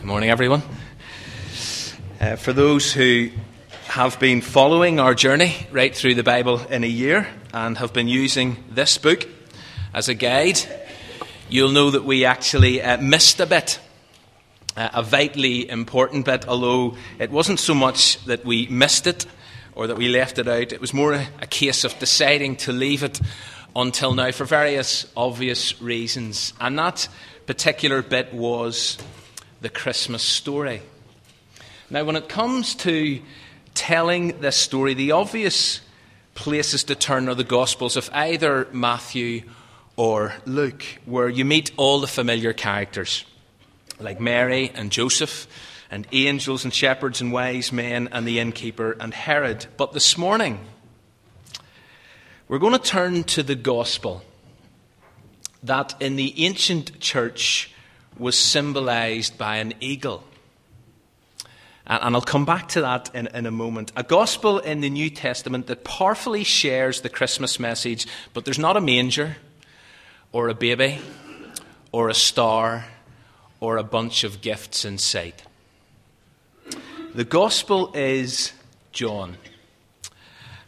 Good morning, everyone. Uh, for those who have been following our journey right through the Bible in a year and have been using this book as a guide, you'll know that we actually uh, missed a bit, uh, a vitally important bit, although it wasn't so much that we missed it or that we left it out, it was more a, a case of deciding to leave it until now for various obvious reasons. And that particular bit was the Christmas story. Now, when it comes to telling this story, the obvious places to turn are the Gospels of either Matthew or Luke, where you meet all the familiar characters, like Mary and Joseph, and angels and shepherds and wise men, and the innkeeper and Herod. But this morning, we're going to turn to the Gospel that in the ancient church was symbolized by an eagle. And I'll come back to that in, in, a moment. A gospel in the New Testament that powerfully shares the Christmas message, but there's not a manger, or a baby, or a star, or a bunch of gifts in sight. The gospel is John.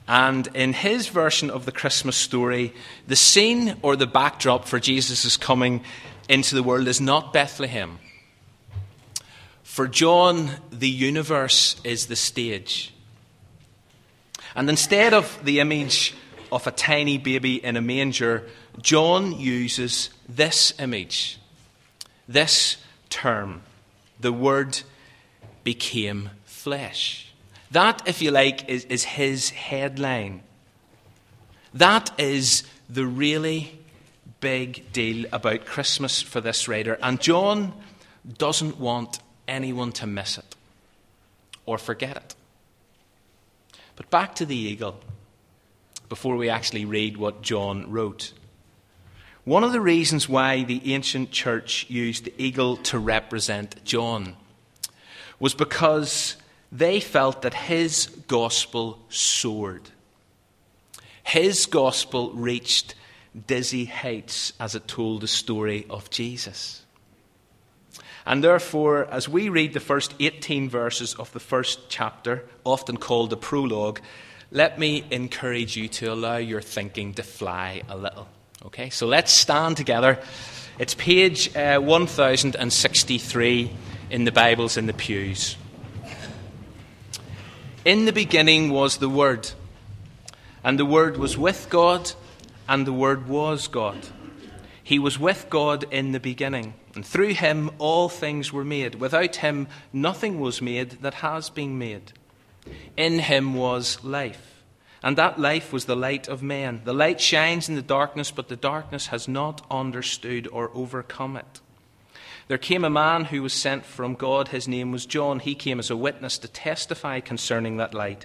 And in his version of the Christmas story, the scene or the backdrop for Jesus' coming into the world is not Bethlehem. For John, the universe is the stage. And instead of the image of a tiny baby in a manger, John uses this image, this term. The Word became flesh. That, if you like, is, is his headline. That is the really big deal about Christmas for this writer. And John doesn't want anyone to miss it or forget it. But back to the eagle before we actually read what John wrote. One of the reasons why the ancient church used the eagle to represent John was because they felt that his gospel soared. His gospel reached dizzy heights as it told the story of Jesus. And therefore, as we read the first 18 verses of the first chapter, often called the prologue, let me encourage you to allow your thinking to fly a little. Okay, so let's stand together. It's page uh, 1063 in the Bibles in the pews. In the beginning was the Word, and the Word was with God, and the Word was God. He was with God in the beginning, and through him all things were made. Without him nothing was made that has been made. In him was life, and that life was the light of men. The light shines in the darkness, but the darkness has not understood or overcome it. There came a man who was sent from God. His name was John. He came as a witness to testify concerning that light,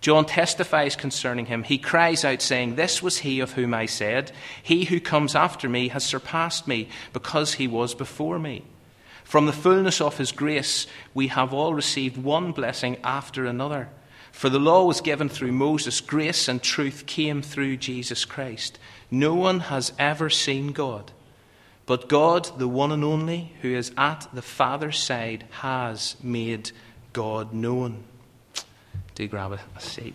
John testifies concerning him. He cries out, saying, This was he of whom I said, He who comes after me has surpassed me, because he was before me. From the fullness of his grace, we have all received one blessing after another. For the law was given through Moses, grace and truth came through Jesus Christ. No one has ever seen God, but God, the one and only, who is at the Father's side, has made God known do grab a, a seat.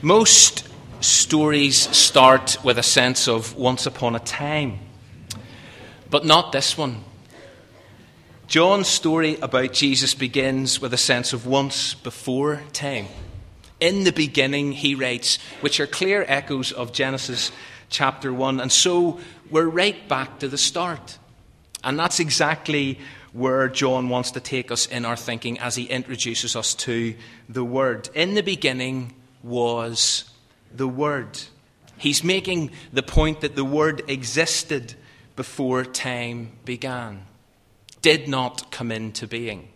Most stories start with a sense of once upon a time, but not this one. John's story about Jesus begins with a sense of once before time. In the beginning, he writes, which are clear echoes of Genesis chapter 1. And so we're right back to the start. And that's exactly where John wants to take us in our thinking as he introduces us to the Word. In the beginning was the Word. He's making the point that the Word existed before time began, did not come into being,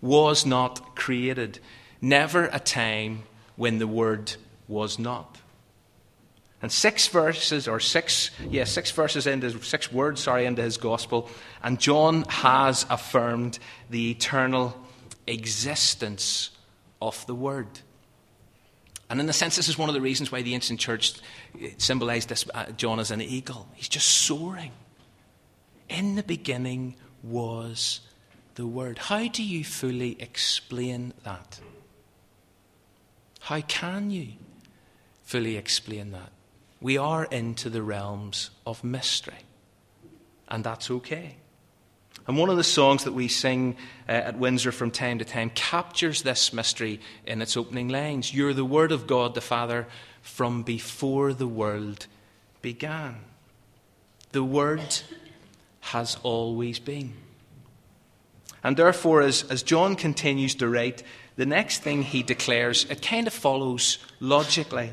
was not created, never a time when the Word was not. And six verses, or six, yeah, six verses into, six words, sorry, into his gospel, and John has affirmed the eternal existence of the Word. And in a sense, this is one of the reasons why the ancient church symbolized this, uh, John as an eagle. He's just soaring. In the beginning was the Word. How do you fully explain that? How can you fully explain that? We are into the realms of mystery, and that's okay. And one of the songs that we sing uh, at Windsor from time to time captures this mystery in its opening lines You're the Word of God the Father from before the world began. The Word has always been. And therefore, as, as John continues to write, the next thing he declares, it kind of follows logically.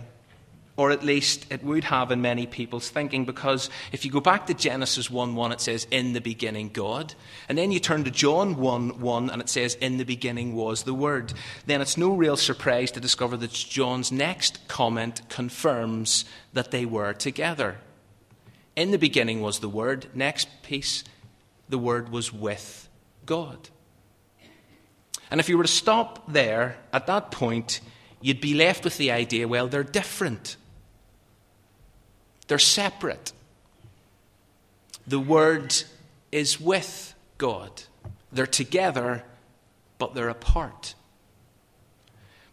Or at least it would have in many people's thinking, because if you go back to Genesis 1 1, it says, In the beginning, God. And then you turn to John 1 1, and it says, In the beginning was the Word. Then it's no real surprise to discover that John's next comment confirms that they were together. In the beginning was the Word. Next piece, the Word was with God. And if you were to stop there, at that point, you'd be left with the idea well, they're different, they're separate. The Word is with God, they're together, but they're apart.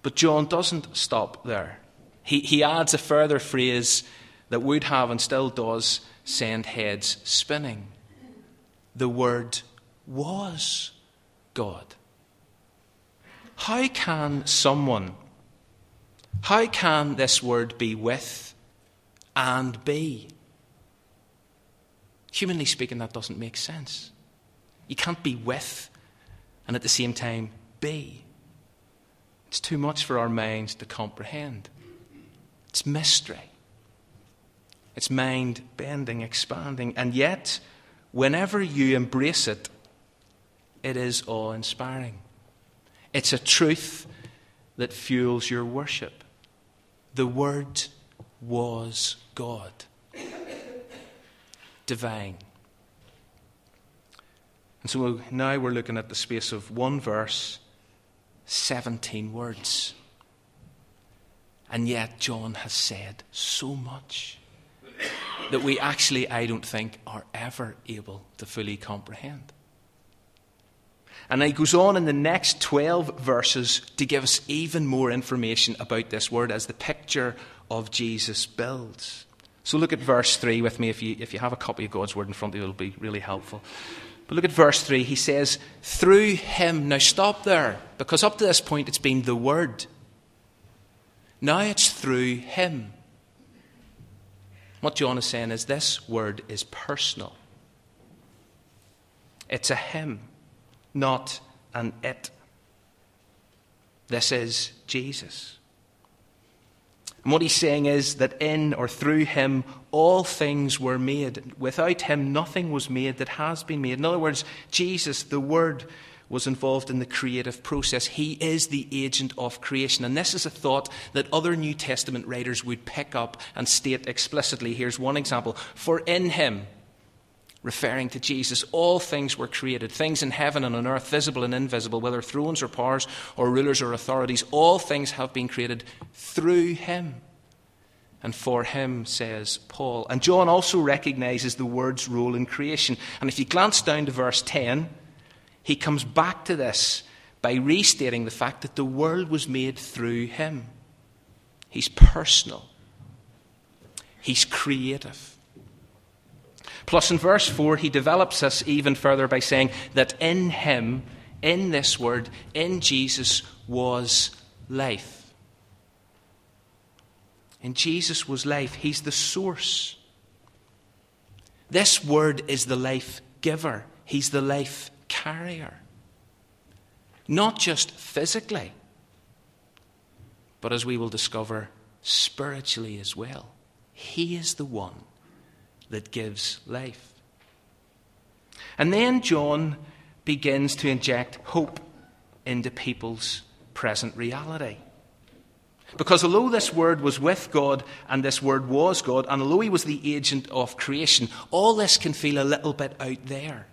But John doesn't stop there. He, he adds a further phrase that would have and still does send heads spinning. The Word was God. How can someone, how can this word be with and be? Humanly speaking, that doesn't make sense. You can't be with and at the same time be. It's too much for our minds to comprehend. It's mystery. It's mind bending, expanding, and yet, whenever you embrace it, it is awe inspiring. It's a truth that fuels your worship. The Word was God, divine. And so now we're looking at the space of one verse, 17 words. And yet, John has said so much that we actually, I don't think, are ever able to fully comprehend. And he goes on in the next 12 verses to give us even more information about this word as the picture of Jesus builds. So look at verse 3 with me. If you, if you have a copy of God's word in front of you, it'll be really helpful. But look at verse 3. He says, Through him. Now stop there, because up to this point it's been the word. Now it's through him. What John is saying is this word is personal, it's a him not an it. This is Jesus. And what he's saying is that in or through him, all things were made. Without him, nothing was made that has been made. In other words, Jesus, the Word, was involved in the creative process. He is the agent of creation. And this is a thought that other New Testament writers would pick up and state explicitly. Here's one example For in him, referring to Jesus, all things were created, things in heaven and on earth, visible and invisible, whether thrones or powers or rulers or authorities, all things have been created through him. And for him, says Paul. And John also recognizes the word's role in creation. And if you glance down to verse 10, he comes back to this by restating the fact that the world was made through him. He's personal, he's creative. Plus, in verse 4, he develops this even further by saying that in him, in this word, in Jesus, was life. In Jesus was life. He's the source. This word is the life giver, He's the life carrier. Not just physically, but as we will discover, spiritually as well. He is the one that gives life. And then John begins to inject hope into people's present reality. Because although this word was with God and this word was God, and although he was the agent of creation, all this can feel a little bit out there.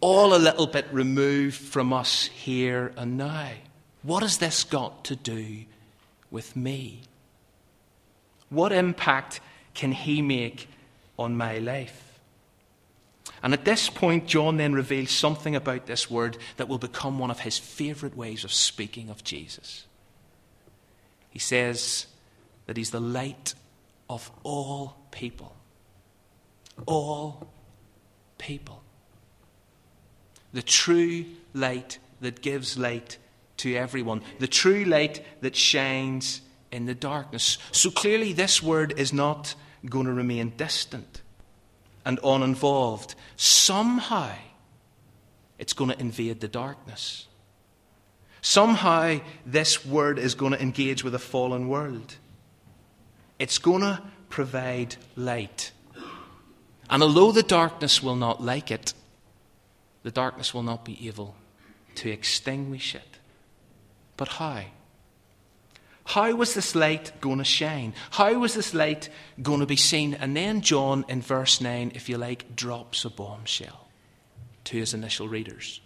All a little bit removed from us here and now. What has this got to do with me? What impact can he make on my life? And at this point, John then reveals something about this word that will become one of his favourite ways of speaking of Jesus. He says that he's the light of all people. All people. The true light that gives light to everyone. The true light that shines in the darkness. So clearly, this word is not going to remain distant and uninvolved. Somehow, it's going to invade the darkness. Somehow, this word is going to engage with a fallen world. It's going to provide light. And although the darkness will not like it, the darkness will not be able to extinguish it. But how? How was this light going to shine? How was this light going to be seen? And then John, in verse 9, if you like, drops a bombshell to his initial readers.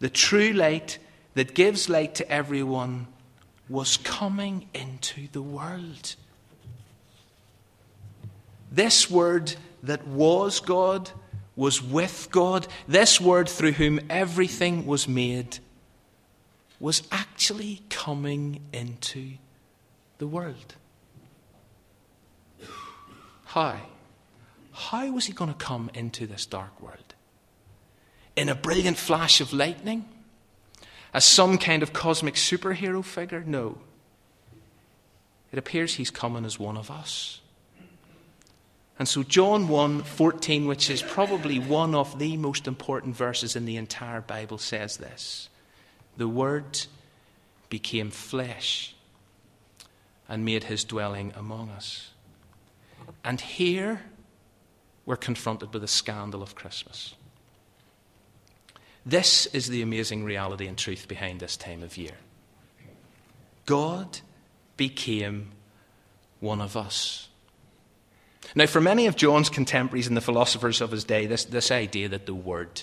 The true light that gives light to everyone was coming into the world. This word that was God was with God. This word through whom everything was made was actually coming into the world. How? How was he going to come into this dark world? In a brilliant flash of lightning? As some kind of cosmic superhero figure? No. It appears he's coming as one of us. And so, John 1 14, which is probably one of the most important verses in the entire Bible, says this the Word became flesh and made his dwelling among us. And here we're confronted with the scandal of Christmas. This is the amazing reality and truth behind this time of year. God became one of us. Now, for many of John's contemporaries and the philosophers of his day, this, this idea that the Word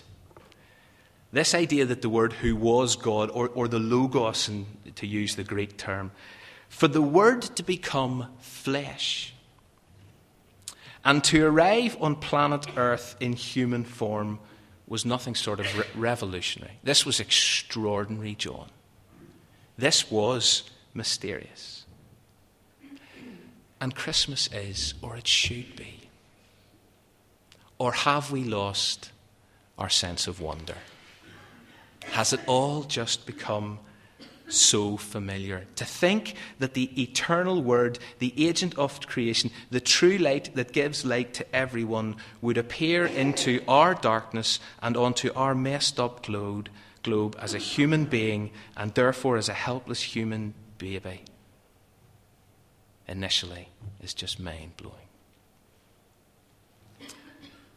this idea that the word who was God, or, or the logos, and to use the Greek term, for the word to become flesh and to arrive on planet Earth in human form was nothing sort of re- revolutionary. This was extraordinary, John. This was mysterious. And Christmas is, or it should be. Or have we lost our sense of wonder? Has it all just become so familiar? To think that the eternal Word, the agent of creation, the true light that gives light to everyone, would appear into our darkness and onto our messed up globe, globe as a human being and therefore as a helpless human baby, initially, is just mind blowing.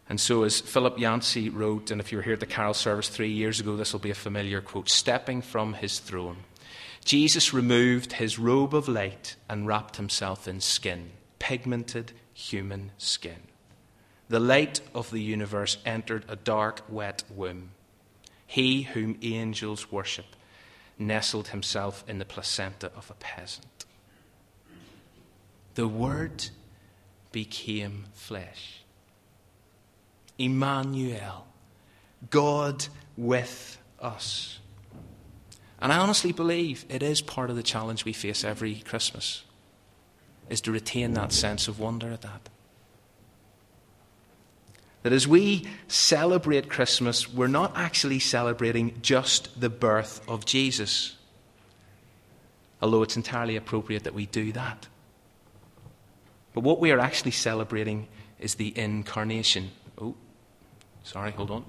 And so, as Philip Yancey wrote, and if you were here at the carol service three years ago, this will be a familiar quote stepping from his throne, Jesus removed his robe of light and wrapped himself in skin, pigmented human skin. The light of the universe entered a dark, wet womb. He whom angels worship nestled himself in the placenta of a peasant. The Word became flesh. Emmanuel, God with us. And I honestly believe it is part of the challenge we face every Christmas, is to retain that sense of wonder at that. That as we celebrate Christmas, we're not actually celebrating just the birth of Jesus, although it's entirely appropriate that we do that. But what we are actually celebrating is the incarnation. Sorry, hold on.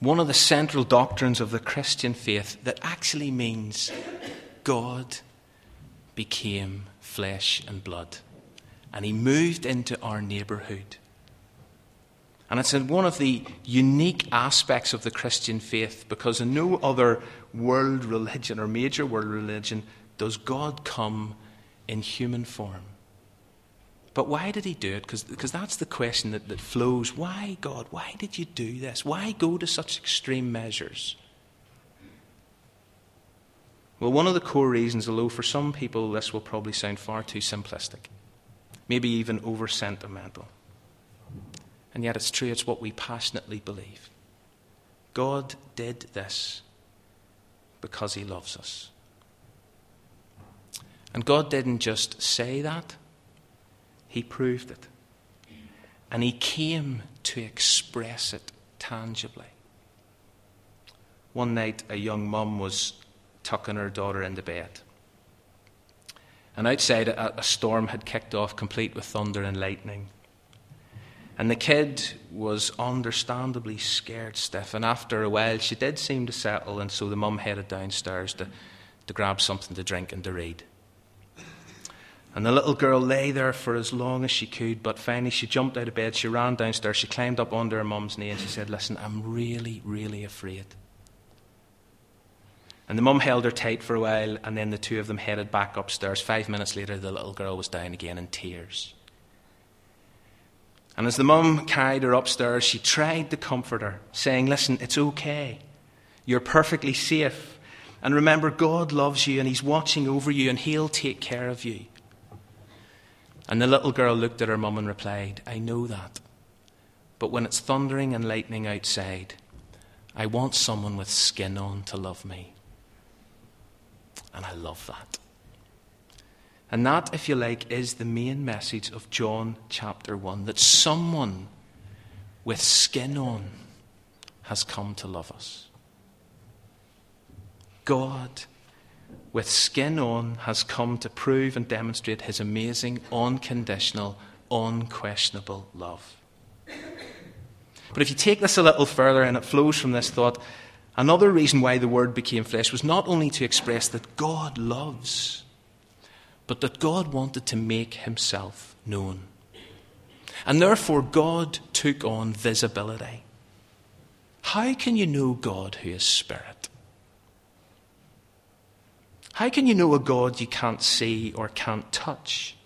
One of the central doctrines of the Christian faith that actually means God became flesh and blood and he moved into our neighborhood. And it's one of the unique aspects of the Christian faith because in no other world religion or major world religion does God come in human form. But why did he do it? Because that's the question that, that flows. Why, God? Why did you do this? Why go to such extreme measures? Well, one of the core reasons, although for some people this will probably sound far too simplistic, maybe even over sentimental, and yet it's true, it's what we passionately believe. God did this because he loves us. And God didn't just say that, he proved it. And he came to express it tangibly. One night, a young mum was tucking her daughter into bed. And outside, a, a storm had kicked off, complete with thunder and lightning. And the kid was understandably scared stiff. And after a while, she did seem to settle, and so the mum headed downstairs to, to grab something to drink and to read. And the little girl lay there for as long as she could, but finally she jumped out of bed, she ran downstairs, she climbed up under her mum's knee, and she said, Listen, I'm really, really afraid. And the mum held her tight for a while, and then the two of them headed back upstairs. Five minutes later, the little girl was down again in tears. And as the mum carried her upstairs, she tried to comfort her, saying, Listen, it's okay. You're perfectly safe. And remember, God loves you, and He's watching over you, and He'll take care of you. And the little girl looked at her mum and replied, I know that. But when it's thundering and lightning outside, I want someone with skin on to love me. And I love that. And that, if you like, is the main message of John chapter 1 that someone with skin on has come to love us. God with skin on, has come to prove and demonstrate his amazing, unconditional, unquestionable love. But if you take this a little further, and it flows from this thought, another reason why the Word became flesh was not only to express that God loves, but that God wanted to make himself known. And therefore, God took on visibility. How can you know God who is Spirit? How can you know a God you can't see or can't touch?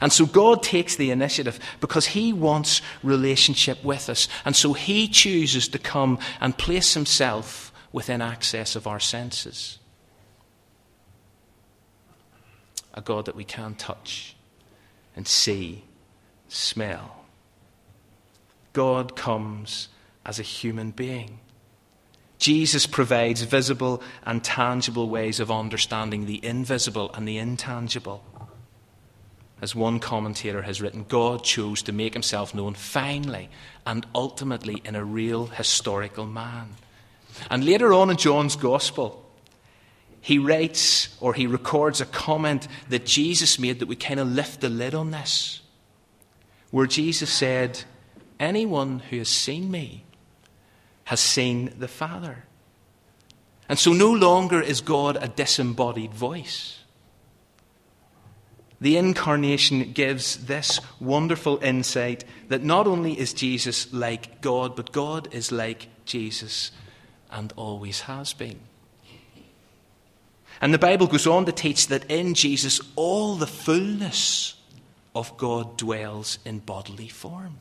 And so God takes the initiative because He wants relationship with us. And so He chooses to come and place Himself within access of our senses. A God that we can touch and see, smell. God comes as a human being. Jesus provides visible and tangible ways of understanding the invisible and the intangible. As one commentator has written, God chose to make himself known finally and ultimately in a real historical man. And later on in John's Gospel, he writes or he records a comment that Jesus made that we kind of lift the lid on this, where Jesus said, Anyone who has seen me has seen the Father. And so no longer is God a disembodied voice. The incarnation gives this wonderful insight that not only is Jesus like God, but God is like Jesus and always has been. And the Bible goes on to teach that in Jesus all the fullness of God dwells in bodily form.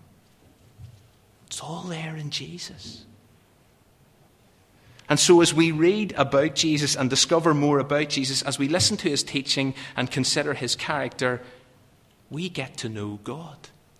It's all there in Jesus. And so, as we read about Jesus and discover more about Jesus, as we listen to his teaching and consider his character, we get to know God.